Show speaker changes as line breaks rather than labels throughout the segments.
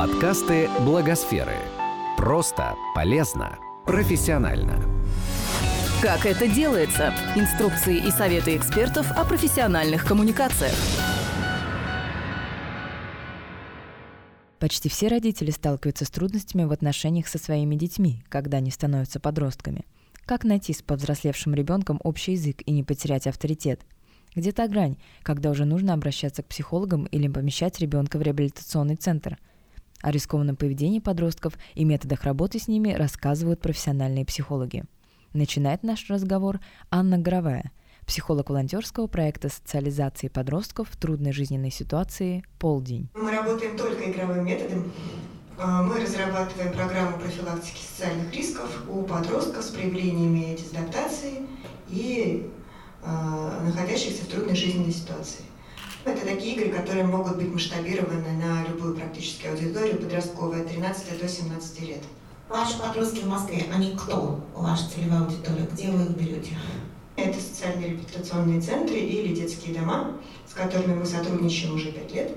Подкасты Благосферы. Просто, полезно, профессионально.
Как это делается? Инструкции и советы экспертов о профессиональных коммуникациях.
Почти все родители сталкиваются с трудностями в отношениях со своими детьми, когда они становятся подростками. Как найти с повзрослевшим ребенком общий язык и не потерять авторитет? Где та грань, когда уже нужно обращаться к психологам или помещать ребенка в реабилитационный центр – о рискованном поведении подростков и методах работы с ними рассказывают профессиональные психологи. Начинает наш разговор Анна Горовая, психолог волонтерского проекта социализации подростков в трудной жизненной ситуации «Полдень».
Мы работаем только игровым методом. А, мы разрабатываем программу профилактики социальных рисков у подростков с проявлениями дезадаптации и э, находящихся в трудной жизненной ситуации. Это такие игры, которые могут быть масштабированы на любую практически аудиторию подростковую от 13 до 17 лет.
Ваши подростки в Москве, они кто? Ваша целевая аудитория? Где вы их берете?
Это социальные реабилитационные центры или детские дома, с которыми мы сотрудничаем уже пять лет.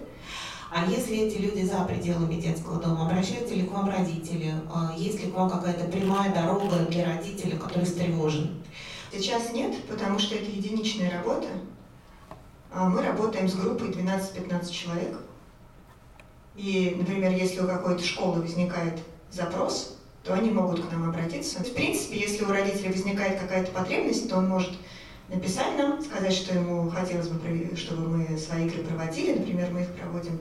А если эти люди за пределами детского дома, обращаются ли к вам родители? А есть ли к вам какая-то прямая дорога для родителя, который встревожен?
Сейчас нет, потому что это единичная работа. А мы работаем с группой 12-15 человек. И, например, если у какой-то школы возникает запрос, то они могут к нам обратиться. В принципе, если у родителей возникает какая-то потребность, то он может написать нам, сказать, что ему хотелось бы, чтобы мы свои игры проводили. Например, мы их проводим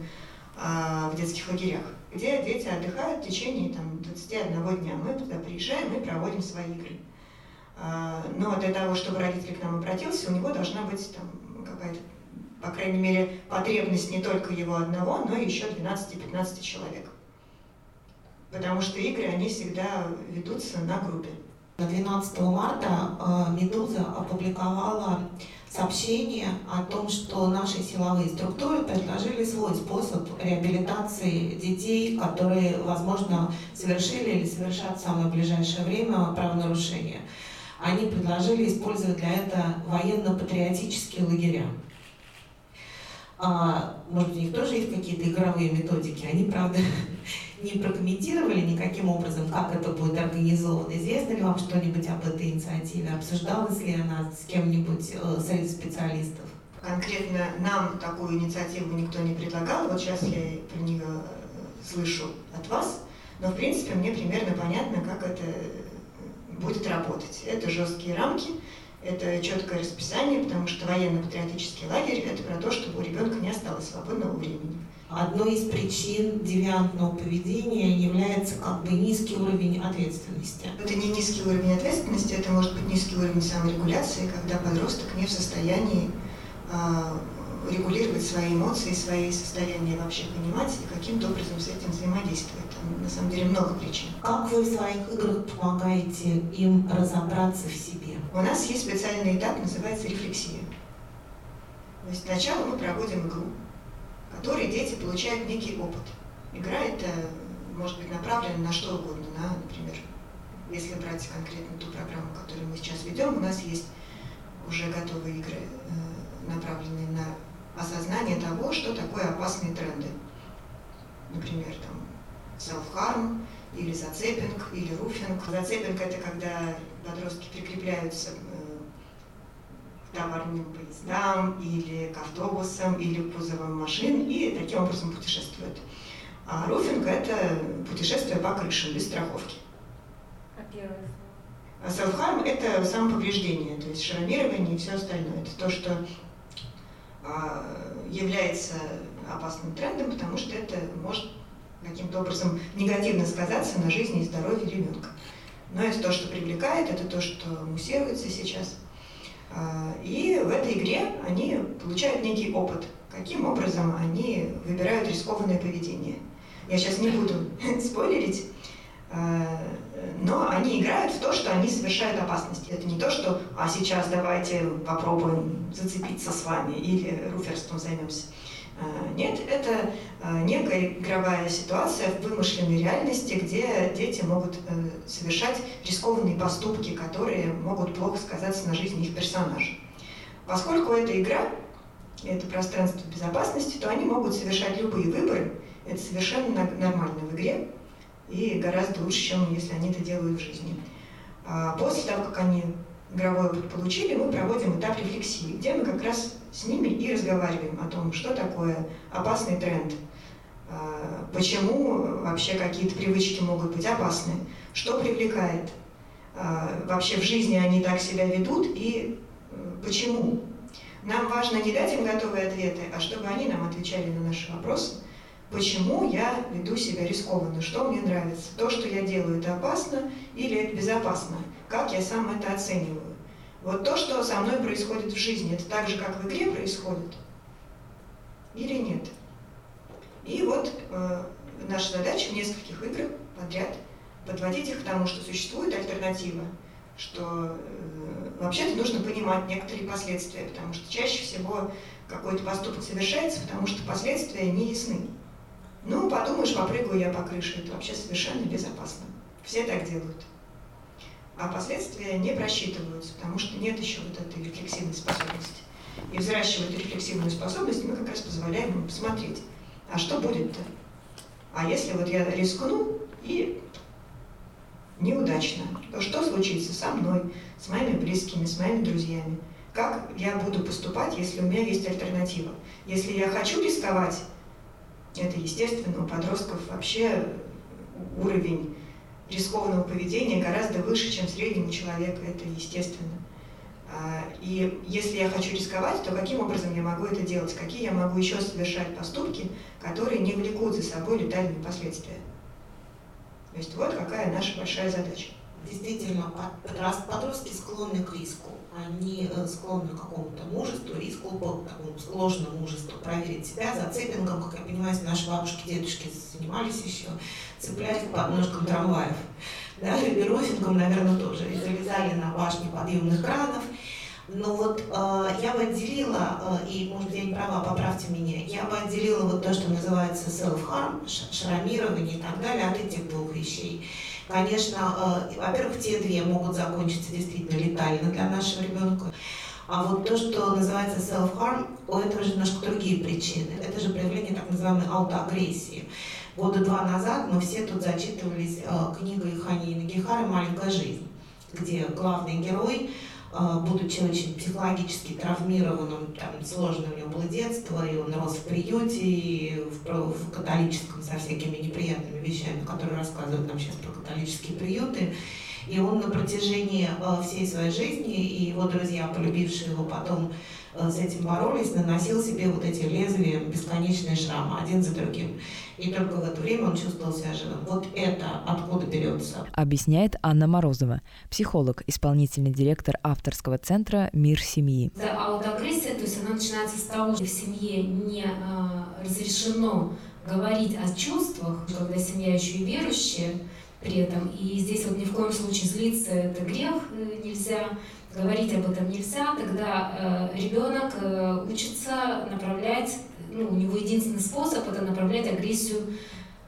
а, в детских лагерях, где дети отдыхают в течение там, 21 дня. Мы туда приезжаем и проводим свои игры. А, но для того, чтобы родитель к нам обратился, у него должна быть там какая-то по крайней мере, потребность не только его одного, но еще 12-15 человек. Потому что игры, они всегда ведутся на группе.
12 марта э, «Медуза» опубликовала сообщение о том, что наши силовые структуры предложили свой способ реабилитации детей, которые, возможно, совершили или совершат в самое ближайшее время правонарушения. Они предложили использовать для этого военно-патриотические лагеря. А, может, у них тоже есть какие-то игровые методики. Они, правда, не прокомментировали никаким образом, как это будет организовано. Известно ли вам что-нибудь об этой инициативе? Обсуждалась ли она с кем-нибудь э, среди специалистов?
Конкретно нам такую инициативу никто не предлагал. Вот сейчас я про нее э, слышу от вас. Но, в принципе, мне примерно понятно, как это будет работать. Это жесткие рамки, это четкое расписание, потому что военно-патриотический лагерь – это про то, чтобы у ребенка не осталось свободного времени.
Одной из причин девиантного поведения является как бы низкий уровень ответственности.
Это не низкий уровень ответственности, это может быть низкий уровень саморегуляции, когда подросток не в состоянии а, регулировать свои эмоции, свои состояния вообще понимать и каким-то образом с этим взаимодействовать. Там на самом деле много причин.
Как вы в своих играх помогаете им разобраться в себе?
У нас есть специальный этап, называется рефлексия. То есть сначала мы проводим игру, в которой дети получают некий опыт. Игра это может быть направлена на что угодно, на, например, если брать конкретно ту программу, которую мы сейчас ведем, у нас есть уже готовые игры, э, направленные на осознание того, что такое опасные тренды. Например, там self-harm, или зацепинг, или руфинг. Зацепинг – это когда подростки прикрепляются э, к товарным поездам, или к автобусам, или к кузовам машин, и таким образом путешествуют. А руфинг – это путешествие по крышам без страховки. А первое а Self-harm – это самоповреждение, то есть шрамирование и все остальное. Это то, что является опасным трендом, потому что это может каким-то образом негативно сказаться на жизни и здоровье ребенка. Но это то, что привлекает, это то, что муссируется сейчас. А, и в этой игре они получают некий опыт, каким образом они выбирают рискованное поведение. Я сейчас не буду спойлерить, а, но они играют в то, что они совершают опасности. Это не то, что «а сейчас давайте попробуем зацепиться с вами» или «руферством займемся». А, нет, это а, некая игровая ситуация в вымышленной реальности, где дети могут э, совершать рискованные поступки, которые могут плохо сказаться на жизни их персонажа. Поскольку это игра, это пространство безопасности, то они могут совершать любые выборы, Это совершенно нормально в игре и гораздо лучше, чем если они это делают в жизни. А после того, как они игровой опыт получили, мы проводим этап рефлексии, где мы как раз с ними и разговариваем о том, что такое опасный тренд, а, почему вообще какие-то привычки могут быть опасны, что привлекает, а, вообще в жизни они так себя ведут и э, почему. Нам важно не дать им готовые ответы, а чтобы они нам отвечали на наши вопросы. Почему я веду себя рискованно? Что мне нравится? То, что я делаю, это опасно или это безопасно? Как я сам это оцениваю? Вот то, что со мной происходит в жизни, это так же, как в игре происходит? Или нет? И вот э, наша задача в нескольких играх подряд подводить их к тому, что существует альтернатива, что э, вообще-то нужно понимать некоторые последствия, потому что чаще всего какой-то поступок совершается, потому что последствия не ясны. Ну, подумаешь, попрыгаю я по крыше, это вообще совершенно безопасно. Все так делают. А последствия не просчитываются, потому что нет еще вот этой рефлексивной способности. И взращивая рефлексивную способность, мы как раз позволяем им посмотреть, а что будет-то? А если вот я рискну и неудачно, то что случится со мной, с моими близкими, с моими друзьями? Как я буду поступать, если у меня есть альтернатива? Если я хочу рисковать, это естественно, у подростков вообще уровень рискованного поведения гораздо выше, чем среднего человека, это естественно. А, и если я хочу рисковать, то каким образом я могу это делать? Какие я могу еще совершать поступки, которые не влекут за собой летальные последствия? То есть вот какая наша большая задача.
Действительно, подростки склонны к риску. Они э, склонны к какому-то мужеству, риску, к такому сложному мужеству проверить себя за цепингом, как я понимаю, наши бабушки, дедушки занимались еще, цеплять к подножкам трамваев. Да, или рофингом, наверное, тоже. И залезали на башни подъемных кранов. Но вот э, я бы отделила, э, и, может быть, я не права, поправьте меня, я бы отделила вот то, что называется self-harm, шрамирование и так далее, от этих двух вещей. Конечно, э, во-первых, те две могут закончиться действительно летально для нашего ребенка. А вот то, что называется self-harm, у этого же немножко другие причины. Это же проявление так называемой аутоагрессии. Года два назад мы все тут зачитывались э, книгой Хани Нагихары «Маленькая жизнь», где главный герой будучи очень психологически травмированным, там, сложное у него было детство, и он рос в приюте, и в, в католическом со всякими неприятными вещами, которые рассказывают нам сейчас про католические приюты. И он на протяжении а, всей своей жизни, и его друзья, полюбившие его потом, а, с этим боролись, наносил себе вот эти лезвия, бесконечные шрамы, один за другим. И только в это время он чувствовал себя живым. Вот это откуда берется.
Объясняет Анна Морозова, психолог, исполнительный директор авторского центра «Мир семьи».
Да, а вот агрессия, то есть она начинается с того, что в семье не э, разрешено говорить о чувствах, когда семья еще и верующая при этом. И здесь вот ни в коем случае злиться – это грех, э, нельзя говорить об этом нельзя, тогда э, ребенок э, учится направлять ну, у него единственный способ это направлять агрессию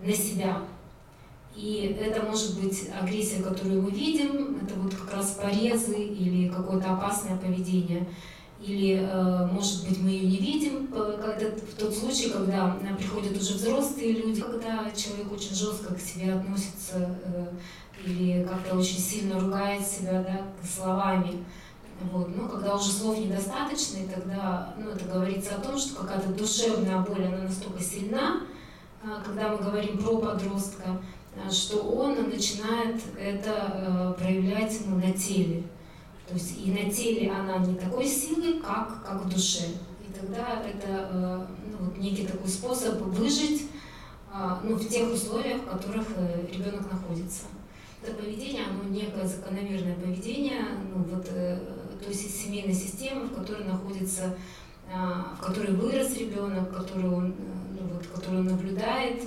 на себя. И это может быть агрессия, которую мы видим, это вот как раз порезы или какое-то опасное поведение. Или, э, может быть, мы ее не видим, когда, в тот случай, когда приходят уже взрослые люди, когда человек очень жестко к себе относится э, или как-то очень сильно ругает себя да, словами. Вот. Но когда уже слов недостаточно, и тогда ну, это говорится о том, что какая-то душевная боль, она настолько сильна, а, когда мы говорим про подростка, а, что он начинает это э, проявлять ну, на теле. То есть и на теле она не такой силы, как, как в душе. И тогда это э, ну, вот некий такой способ выжить а, ну, в тех условиях, в которых э, ребенок находится. Это поведение, оно некое закономерное поведение, ну, вот, то есть семейной системы, в которой находится, а, в которой вырос ребенок, которую он, э, ну, вот, которую он наблюдает,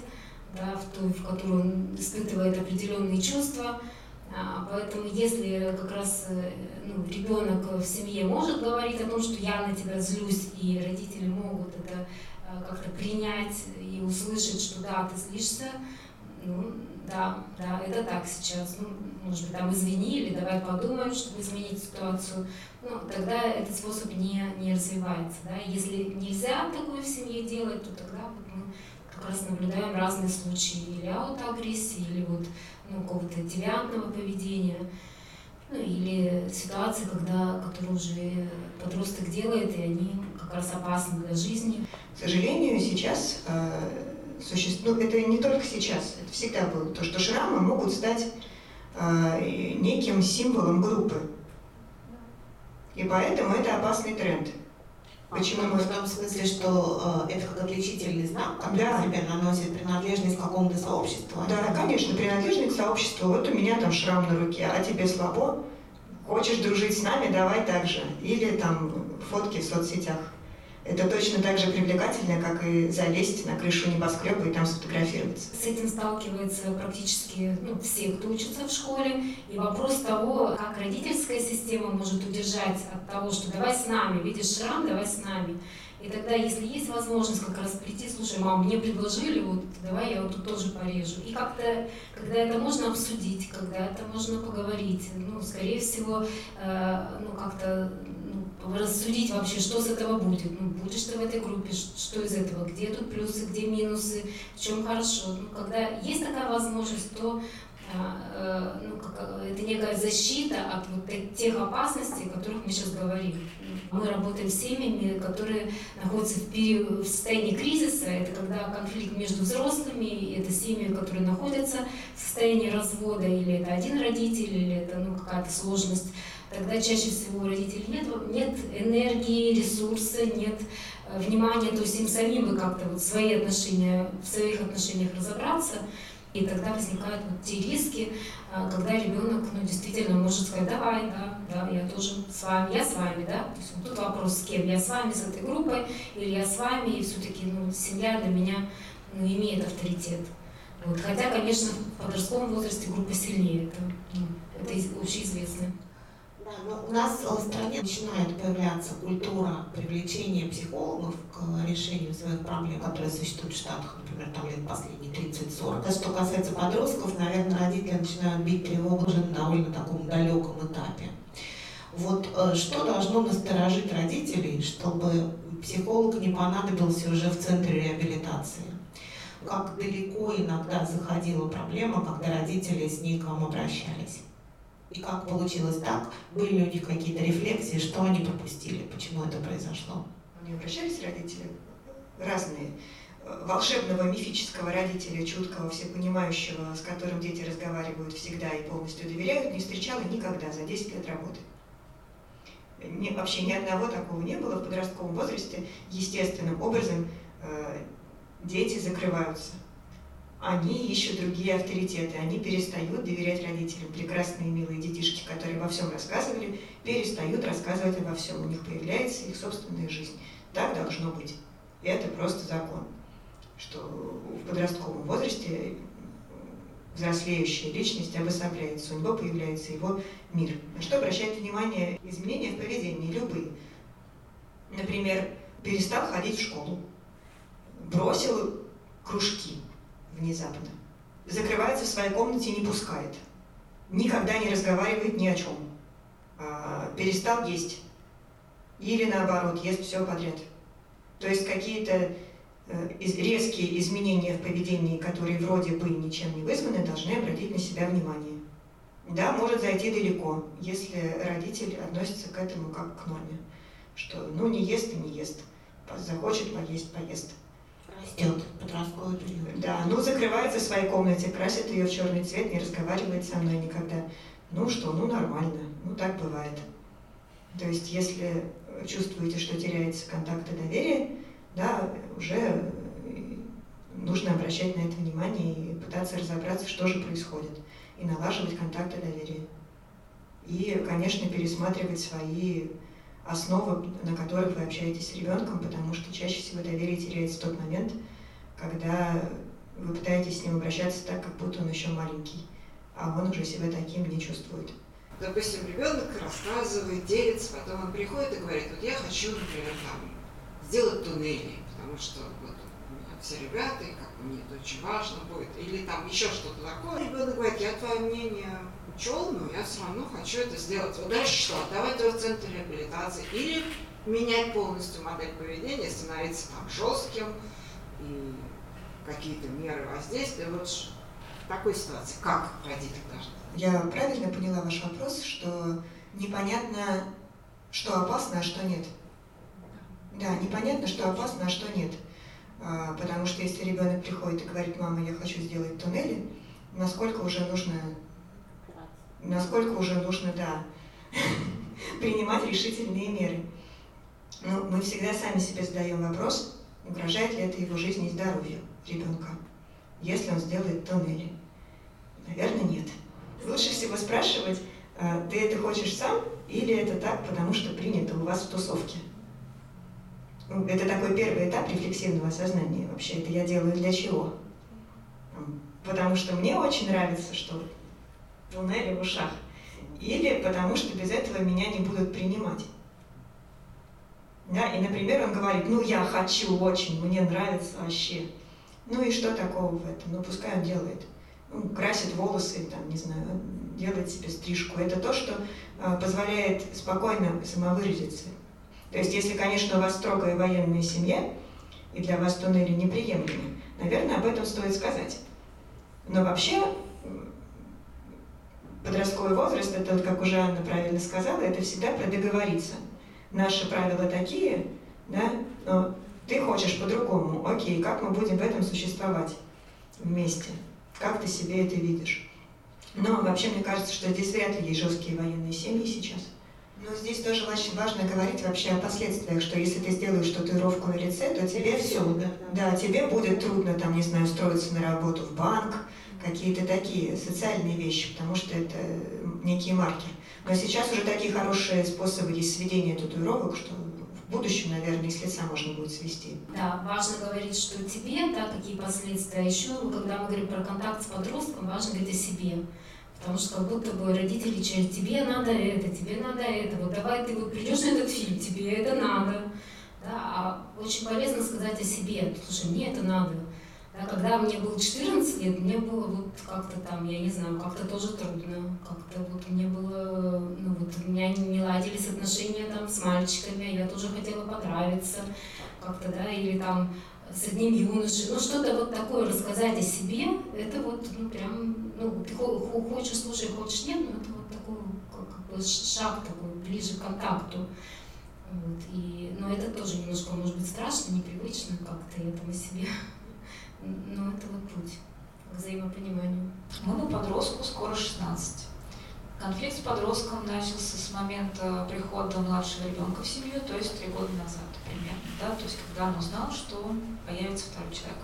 да, в, той, в которой он испытывает определенные чувства. А, поэтому если как раз э, ну, ребенок в семье может говорить о том, что я на тебя злюсь, и родители могут это э, как-то принять и услышать, что да, ты злишься, ну, да, да, это так сейчас. Ну, может быть, там извини, или давай подумаем, чтобы изменить ситуацию. Ну, тогда этот способ не, не развивается. Да? Если нельзя такое в семье делать, то тогда вот мы как раз наблюдаем разные случаи или аутоагрессии, или вот ну, какого-то девиантного поведения, ну, или ситуации, когда, которые уже подросток делает, и они как раз опасны для жизни.
К сожалению, сейчас э, существует, ну, это не только сейчас, это всегда было, то, что шрамы могут стать э, неким символом группы. И поэтому это опасный тренд.
Почему мы в том смысле, что э, это как отличительный знак, который да. себе наносит принадлежность к какому-то сообществу?
Да, конечно, принадлежность к сообществу. Вот у меня там шрам на руке, а тебе слабо? Хочешь дружить с нами, давай так же. Или там фотки в соцсетях. Это точно так же привлекательно, как и залезть на крышу небоскреба и там сфотографироваться.
С этим сталкиваются практически ну, все, кто учится в школе. И вопрос того, как родительская система может удержать от того, что давай с нами, видишь шрам, давай с нами. И тогда, если есть возможность как раз прийти, слушай, мам, мне предложили, вот давай я вот тут тоже порежу. И как-то, когда это можно обсудить, когда это можно поговорить, ну, скорее всего, э, ну, как-то рассудить вообще, что с этого будет. Ну, будешь ты в этой группе, что из этого, где тут плюсы, где минусы, в чем хорошо. Ну, когда есть такая возможность, то а, э, ну, как, это некая защита от вот тех опасностей, о которых мы сейчас говорим. Мы работаем с семьями, которые находятся в, период, в состоянии кризиса. Это когда конфликт между взрослыми, это семьи, которые находятся в состоянии развода, или это один родитель, или это ну, какая-то сложность тогда чаще всего у родителей нет, нет энергии, ресурса, нет э, внимания, то есть им самим бы как-то вот свои отношения, в своих отношениях разобраться, и тогда возникают вот те риски, э, когда ребенок ну, действительно может сказать, давай, да, да, я тоже с вами, я с вами, да, то есть вот тут вопрос с кем, я с вами, с этой группой, или я с вами, и все-таки ну, семья для меня ну, имеет авторитет. Вот. Хотя, конечно, в подростковом возрасте группа сильнее, это, ну, это общеизвестно.
Да, но у нас в стране начинает появляться культура привлечения психологов к решению своих проблем, которые существуют в Штатах, например, там лет последние 30-40. А что касается подростков, наверное, родители начинают бить тревогу уже на довольно таком далеком этапе. Вот э, что должно насторожить родителей, чтобы психолог не понадобился уже в центре реабилитации? Как далеко иногда заходила проблема, когда родители с ней к вам обращались? И как получилось так? Были ли у них какие-то рефлексии, что они пропустили, почему это произошло?
Не обращались родители разные. Волшебного мифического родителя, чуткого, всепонимающего, с которым дети разговаривают всегда и полностью доверяют, не встречала никогда за 10 лет работы. Не, вообще ни одного такого не было в подростковом возрасте. Естественным образом э, дети закрываются они ищут другие авторитеты, они перестают доверять родителям. Прекрасные милые детишки, которые во всем рассказывали, перестают рассказывать обо всем. У них появляется их собственная жизнь. Так должно быть. Это просто закон, что в подростковом возрасте взрослеющая личность обособляется, у него появляется его мир. На что обращает внимание изменения в поведении, любые. Например, перестал ходить в школу, бросил кружки, внезапно. Закрывается в своей комнате не пускает. Никогда не разговаривает ни о чем. А, перестал есть. Или наоборот, ест все подряд. То есть какие-то э, резкие изменения в поведении, которые вроде бы ничем не вызваны, должны обратить на себя внимание. Да, может зайти далеко, если родитель относится к этому как к норме. Что ну не ест и не ест. Захочет поесть, поест
растет подростковый период.
Да, ну закрывается в своей комнате, красит ее в черный цвет, не разговаривает со мной никогда. Ну что, ну нормально, ну так бывает. То есть если чувствуете, что теряется контакт и доверие, да, уже нужно обращать на это внимание и пытаться разобраться, что же происходит, и налаживать контакт и доверие. И, конечно, пересматривать свои основы, на которых вы общаетесь с ребенком, потому что чаще всего доверие теряется в тот момент, когда вы пытаетесь с ним обращаться так, как будто он еще маленький, а он уже себя таким не чувствует.
Допустим, ребенок рассказывает, делится, потом он приходит и говорит, вот я хочу, например, там, сделать туннели, потому что вот все ребята, и как мне это очень важно будет, или там еще что-то такое. Ребенок говорит, я твое мнение учел, но я все равно хочу это сделать. Вот дальше что? Давать его в центр реабилитации или менять полностью модель поведения, становиться там жестким и какие-то меры воздействия. Вот в такой ситуации как родитель должен?
Я правильно поняла ваш вопрос, что непонятно, что опасно, а что нет. Да, непонятно, что опасно, а что нет. А, потому что если ребенок приходит и говорит, мама, я хочу сделать туннели, насколько уже нужно, насколько уже нужно, да, принимать решительные меры. Ну, мы всегда сами себе задаем вопрос, угрожает ли это его жизни и здоровью ребенка, если он сделает туннели. Наверное, нет. Лучше всего спрашивать, а, ты это хочешь сам или это так, потому что принято у вас в тусовке. Ну, это такой первый этап рефлексивного сознания. Вообще, это я делаю для чего? Потому что мне очень нравится, что туннели в ушах. Или потому что без этого меня не будут принимать. Да, и, например, он говорит, ну, я хочу очень, мне нравится вообще. Ну и что такого в этом? Ну, пускай он делает. Ну, красит волосы, там, не знаю, делает себе стрижку. Это то, что э, позволяет спокойно самовыразиться. То есть, если, конечно, у вас строгая военная семья, и для вас туннели неприемлемы, наверное, об этом стоит сказать. Но вообще, подростковый возраст, это, вот, как уже Анна правильно сказала, это всегда про договориться. Наши правила такие, да, но ты хочешь по-другому. Окей, как мы будем в этом существовать вместе? Как ты себе это видишь? Но вообще, мне кажется, что здесь вряд ли есть жесткие военные семьи сейчас. Но здесь тоже очень важно говорить вообще о последствиях, что если ты сделаешь татуировку на лице, то тебе все, да, да, тебе будет трудно, там, не знаю, устроиться на работу в банк, какие-то такие социальные вещи, потому что это некий маркер. Но сейчас уже такие хорошие способы есть сведения татуировок, что в будущем, наверное, с лица можно будет свести.
Да, важно говорить, что тебе, да, какие последствия. А еще, когда мы говорим про контакт с подростком, важно говорить о себе. Потому что как будто бы родители через тебе надо это, тебе надо это, вот давай ты вот придешь на этот фильм, тебе это надо. Да? А очень полезно сказать о себе, слушай, мне это надо. Да, когда мне было 14 лет, мне было вот как-то там, я не знаю, как-то тоже трудно. Как-то вот мне было, ну вот у меня не ладились отношения там с мальчиками, я тоже хотела понравиться как-то, да, или там с одним юношей, ну что-то вот такое рассказать о себе, это вот, ну прям, ну ты хочешь, слушай, хочешь, нет, ну это вот такой, как, бы шаг такой, ближе к контакту. Вот, и, но это тоже немножко, может быть, страшно, непривычно как-то этому себе. Но это вот путь к взаимопониманию.
Моему подростку скоро 16. Конфликт с подростком начался с момента прихода младшего ребенка в семью, то есть три года назад примерно, да, то есть когда он узнал, что появится второй человек.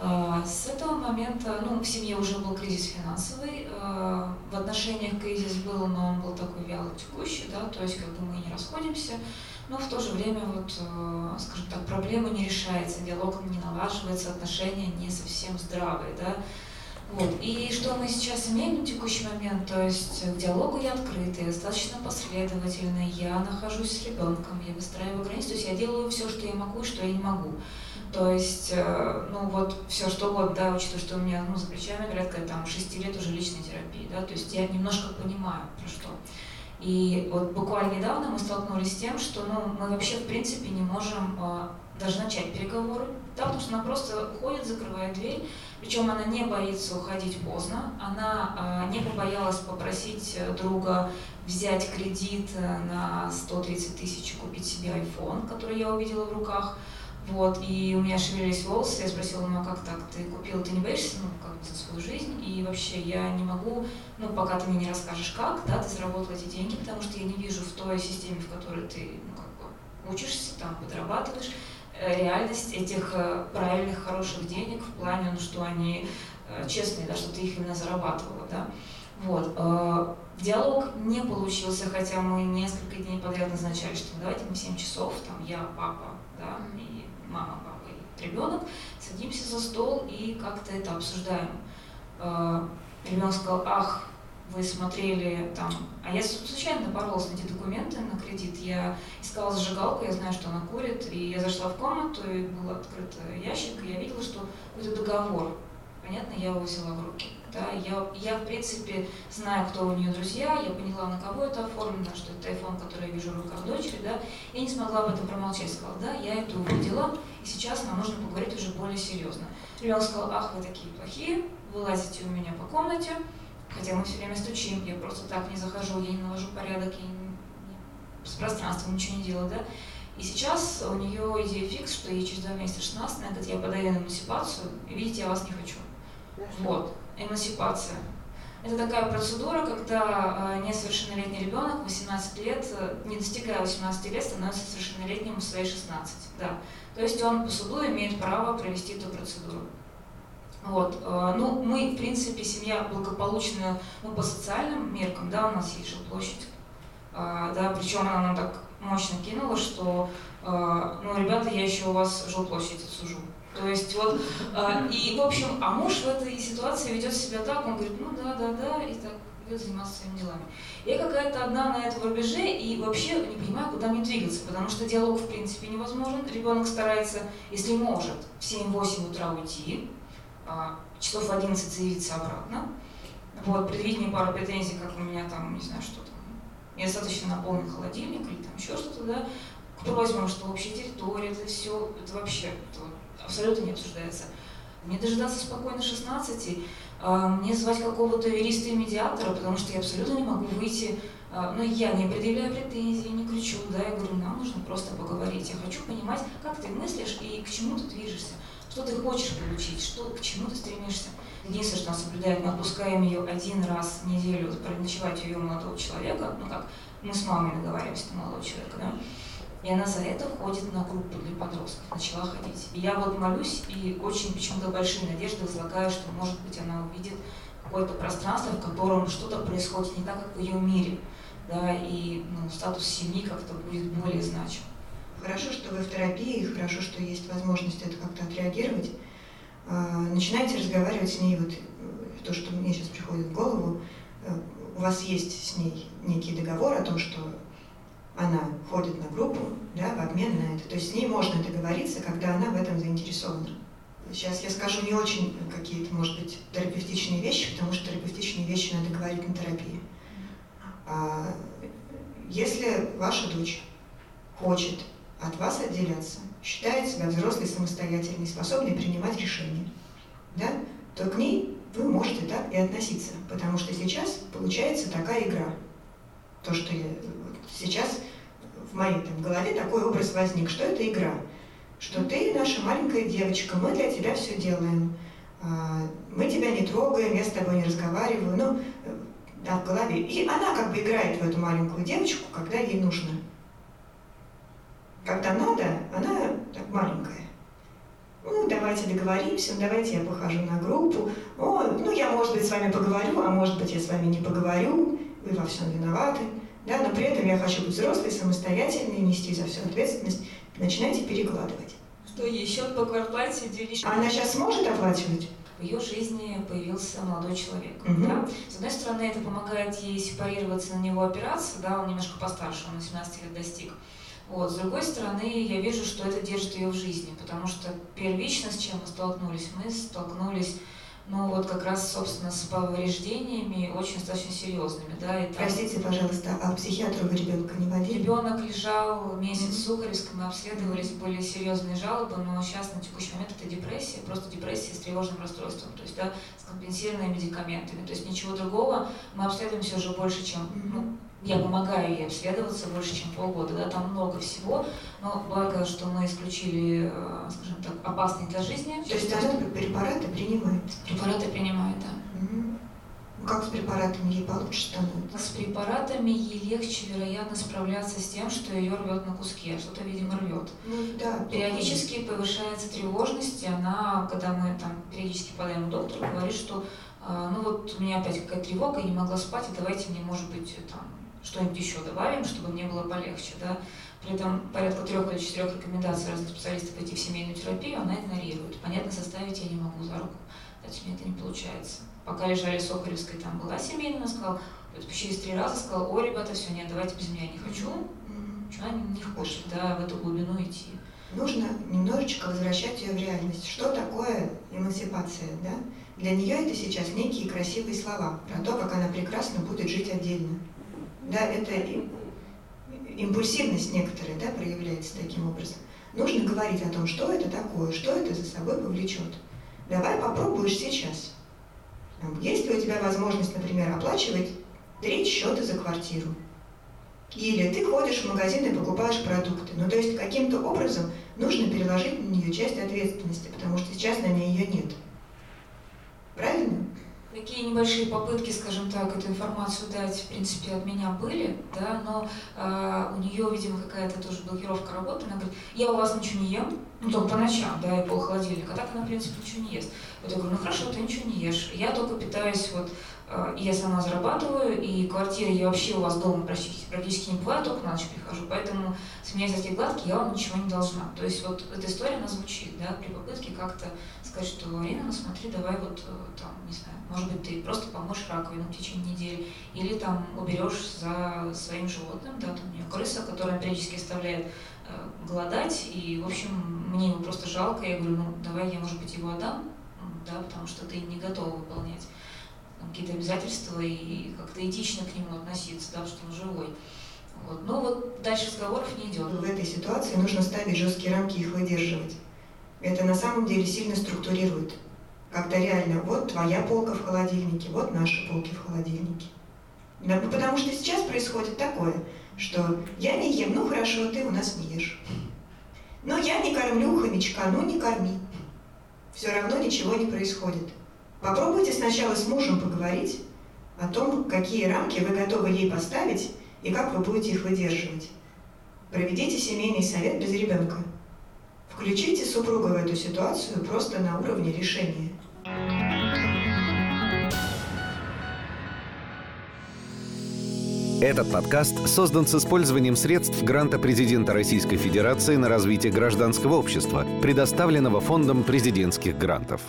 А, с этого момента, ну, в семье уже был кризис финансовый, а, в отношениях кризис был, но он был такой вяло текущий, да, то есть как бы мы не расходимся, но в то же время, вот, а, скажем так, проблема не решается, диалог не налаживается, отношения не совсем здравые, да, вот. И что мы сейчас имеем на текущий момент, то есть к диалогу я открытая, достаточно последовательная, я нахожусь с ребенком, я выстраиваю границы, то есть я делаю все, что я могу и что я не могу. То есть, э, ну вот, все что вот, да, учитывая, что у меня ну, за плечами порядка там 6 лет уже личной терапии, да, то есть я немножко понимаю, про что. И вот буквально недавно мы столкнулись с тем, что ну, мы вообще в принципе не можем э, даже начать переговоры, да, потому что она просто уходит, закрывает дверь, причем она не боится уходить поздно, она э, не побоялась попросить э, друга взять кредит э, на 130 тысяч и купить себе iPhone, который я увидела в руках. Вот, и у меня шевелились волосы, я спросила, ну а как так, ты купил, ты не боишься, ну, как бы за свою жизнь, и вообще я не могу, ну, пока ты мне не расскажешь, как, да, ты заработал эти деньги, потому что я не вижу в той системе, в которой ты, ну, как бы учишься, там, подрабатываешь, Э, реальность этих э, правильных, хороших денег в плане, ну, что они э, честные, да, что ты их именно зарабатывала, да. Вот. Диалог не получился, хотя мы несколько дней подряд назначали, что давайте мы 7 часов, там я, папа, да, и мама, папа и ребенок, садимся за стол и как-то это обсуждаем. Ребенок сказал, ах, вы смотрели там, а я случайно напоролась на эти документы на кредит, я искала зажигалку, я знаю, что она курит, и я зашла в комнату, и был открыт ящик, и я видела, что какой-то договор, понятно, я его взяла в руки. Да, я, я, в принципе, знаю, кто у нее друзья, я поняла, на кого это оформлено, что это iPhone, который я вижу в руках дочери, да, я не смогла об этом промолчать, сказала, да, я это увидела, и сейчас нам нужно поговорить уже более серьезно. Ребенок сказал, ах, вы такие плохие, вы лазите у меня по комнате, хотя мы все время стучим, я просто так не захожу, я не навожу порядок, я не, с пространством ничего не делаю, да, и сейчас у нее идея фикс, что ей через два месяца 16, она говорит, я подаю на эмансипацию, и видите, я вас не хочу. Вот эмансипация. Это такая процедура, когда э, несовершеннолетний ребенок 18 лет, э, не достигая 18 лет, становится совершеннолетним в свои 16. Да. То есть он по суду имеет право провести эту процедуру. Вот. Э, ну, мы, в принципе, семья благополучная ну, по социальным меркам, да, у нас есть жилплощадь. Да, причем она нам так мощно кинула, что, ну, ребята, я еще у вас жилплощадь отсужу. То есть вот, э, и в общем, а муж в этой ситуации ведет себя так, он говорит, ну да, да, да, и так идет заниматься своими делами. Я какая-то одна на этом рубеже и вообще не понимаю, куда мне двигаться, потому что диалог в принципе невозможен. Ребенок старается, если может, в 7-8 утра уйти, а, часов в 11 заявиться обратно. Вот, предъявить мне пару претензий, как у меня там, не знаю, что там, недостаточно наполнен холодильник или там еще что-то, да, к просьбам, что общая территория, это все, это вообще, это вот абсолютно не обсуждается. Мне дожидаться спокойно 16, а, мне звать какого-то юриста и медиатора, потому что я абсолютно не могу выйти, а, ну, я не предъявляю претензий, не кричу, да, я говорю, нам нужно просто поговорить. Я хочу понимать, как ты мыслишь и к чему ты движешься, что ты хочешь получить, что, к чему ты стремишься. Единственное, что нас соблюдает, мы отпускаем ее один раз в неделю ночевать у ее молодого человека, ну как, мы с мамой договариваемся молодого человека, да, и она за это ходит на группу для подростков, начала ходить. И я вот молюсь и очень почему-то большие надежды возлагаю, что, может быть, она увидит какое-то пространство, в котором что-то происходит не так, как в ее мире. Да, и ну, статус семьи как-то будет более значим.
Хорошо, что вы в терапии, хорошо, что есть возможность это как-то отреагировать. А, начинайте разговаривать с ней, вот то, что мне сейчас приходит в голову, э, у вас есть с ней некий договор о том, что она ходит на группу да, в обмен на это. То есть с ней можно договориться, когда она в этом заинтересована. Сейчас я скажу не очень какие-то, может быть, терапевтичные вещи, потому что терапевтичные вещи надо говорить на терапии. А если ваша дочь хочет от вас отделяться, считает себя взрослой, самостоятельной, способной принимать решения, да, то к ней вы можете так и относиться, потому что сейчас получается такая игра. То, что я сейчас в моей там, голове такой образ возник, что это игра, что ты наша маленькая девочка, мы для тебя все делаем, а, мы тебя не трогаем, я с тобой не разговариваю, ну, да, в голове. И она как бы играет в эту маленькую девочку, когда ей нужно. Когда надо, она так маленькая. Ну, давайте договоримся, давайте я похожу на группу. О, ну, я, может быть, с вами поговорю, а может быть, я с вами не поговорю, вы во всем виноваты да, но при этом я хочу быть взрослой, самостоятельной, нести за всю ответственность, начинайте перекладывать.
Что ей счет по квартплате делить?
А она сейчас сможет оплачивать?
В ее жизни появился молодой человек. Угу. Да? С одной стороны, это помогает ей сепарироваться, на него опираться, да, он немножко постарше, он 18 лет достиг. Вот. С другой стороны, я вижу, что это держит ее в жизни, потому что первично, с чем мы столкнулись, мы столкнулись ну вот как раз, собственно, с повреждениями очень достаточно серьезными. Да,
и там... Простите, пожалуйста, а психиатру вы ребенка не водили?
Ребенок лежал месяц в Сухаревском, мы обследовались, были серьезные жалобы, но сейчас на текущий момент это депрессия, просто депрессия с тревожным расстройством, то есть да, с компенсированными медикаментами, то есть ничего другого. Мы обследуемся уже больше, чем ну, я помогаю ей обследоваться больше, чем полгода, да, там много всего, но благо, что мы исключили, э, скажем так, опасные для жизни.
То есть она препараты принимает?
Препараты принимает, да.
Угу. Как с препаратами ей получше становится?
С препаратами ей легче, вероятно, справляться с тем, что ее рвет на куски, а что-то, видимо, рвет.
Ну, да,
периодически повышается тревожность, и она, когда мы там периодически подаем доктору, говорит, что э, ну вот у меня опять какая-то тревога, я не могла спать, и давайте мне, может быть, там, что-нибудь еще добавим, чтобы мне было полегче. Да? При этом порядка трех или четырех рекомендаций разных специалистов идти в семейную терапию она игнорирует. Понятно, составить я не могу за руку. Мне это не получается. Пока лежали Соколевской, там была семейная, она сказала, через три раза сказала, ой, ребята, все, нет, давайте без меня, я не хочу. Она не хочет да, в эту глубину идти.
нужно немножечко возвращать ее в реальность. Что такое эмансипация? Да? Для нее это сейчас некие красивые слова про то, как она прекрасно будет жить отдельно. Да, это импульсивность некоторая да, проявляется таким образом. Нужно говорить о том, что это такое, что это за собой повлечет. Давай попробуешь сейчас. Есть ли у тебя возможность, например, оплачивать три счета за квартиру? Или ты ходишь в магазин и покупаешь продукты. Ну, то есть каким-то образом нужно переложить на нее часть ответственности, потому что сейчас на ней ее нет. Правильно?
Такие небольшие попытки, скажем так, эту информацию дать, в принципе, от меня были, да, но э, у нее, видимо, какая-то тоже блокировка работы. Она говорит, я у вас ничего не ем, ну, только по ночам, да, и пол холодильника, а так она, в принципе, ничего не ест. Вот я говорю, ну хорошо, ты ничего не ешь, я только питаюсь вот я сама зарабатываю, и квартиры я вообще у вас дома практически, практически не бываю, только на ночь прихожу, поэтому с меня взять гладкий, я вам ничего не должна. То есть вот эта история, она звучит, да, при попытке как-то сказать, что, Арина, ну смотри, давай вот э, там, не знаю, может быть, ты просто поможешь раковину в течение недели, или там уберешь за своим животным, да, там у нее крыса, которая периодически оставляет э, голодать, и, в общем, мне его просто жалко, я говорю, ну, давай я, может быть, его отдам, да, потому что ты не готова выполнять какие-то обязательства и как-то этично к нему относиться, да, что он живой. Вот. Но вот дальше разговоров не идет.
В этой ситуации нужно ставить жесткие рамки и их выдерживать. Это на самом деле сильно структурирует. Когда реально, вот твоя полка в холодильнике, вот наши полки в холодильнике. Ну, потому что сейчас происходит такое, что я не ем, ну хорошо, ты у нас не ешь. Но я не кормлю хомячка, ну не корми. Все равно ничего не происходит. Попробуйте сначала с мужем поговорить о том, какие рамки вы готовы ей поставить и как вы будете их выдерживать. Проведите семейный совет без ребенка. Включите супруга в эту ситуацию просто на уровне решения.
Этот подкаст создан с использованием средств гранта президента Российской Федерации на развитие гражданского общества, предоставленного Фондом президентских грантов.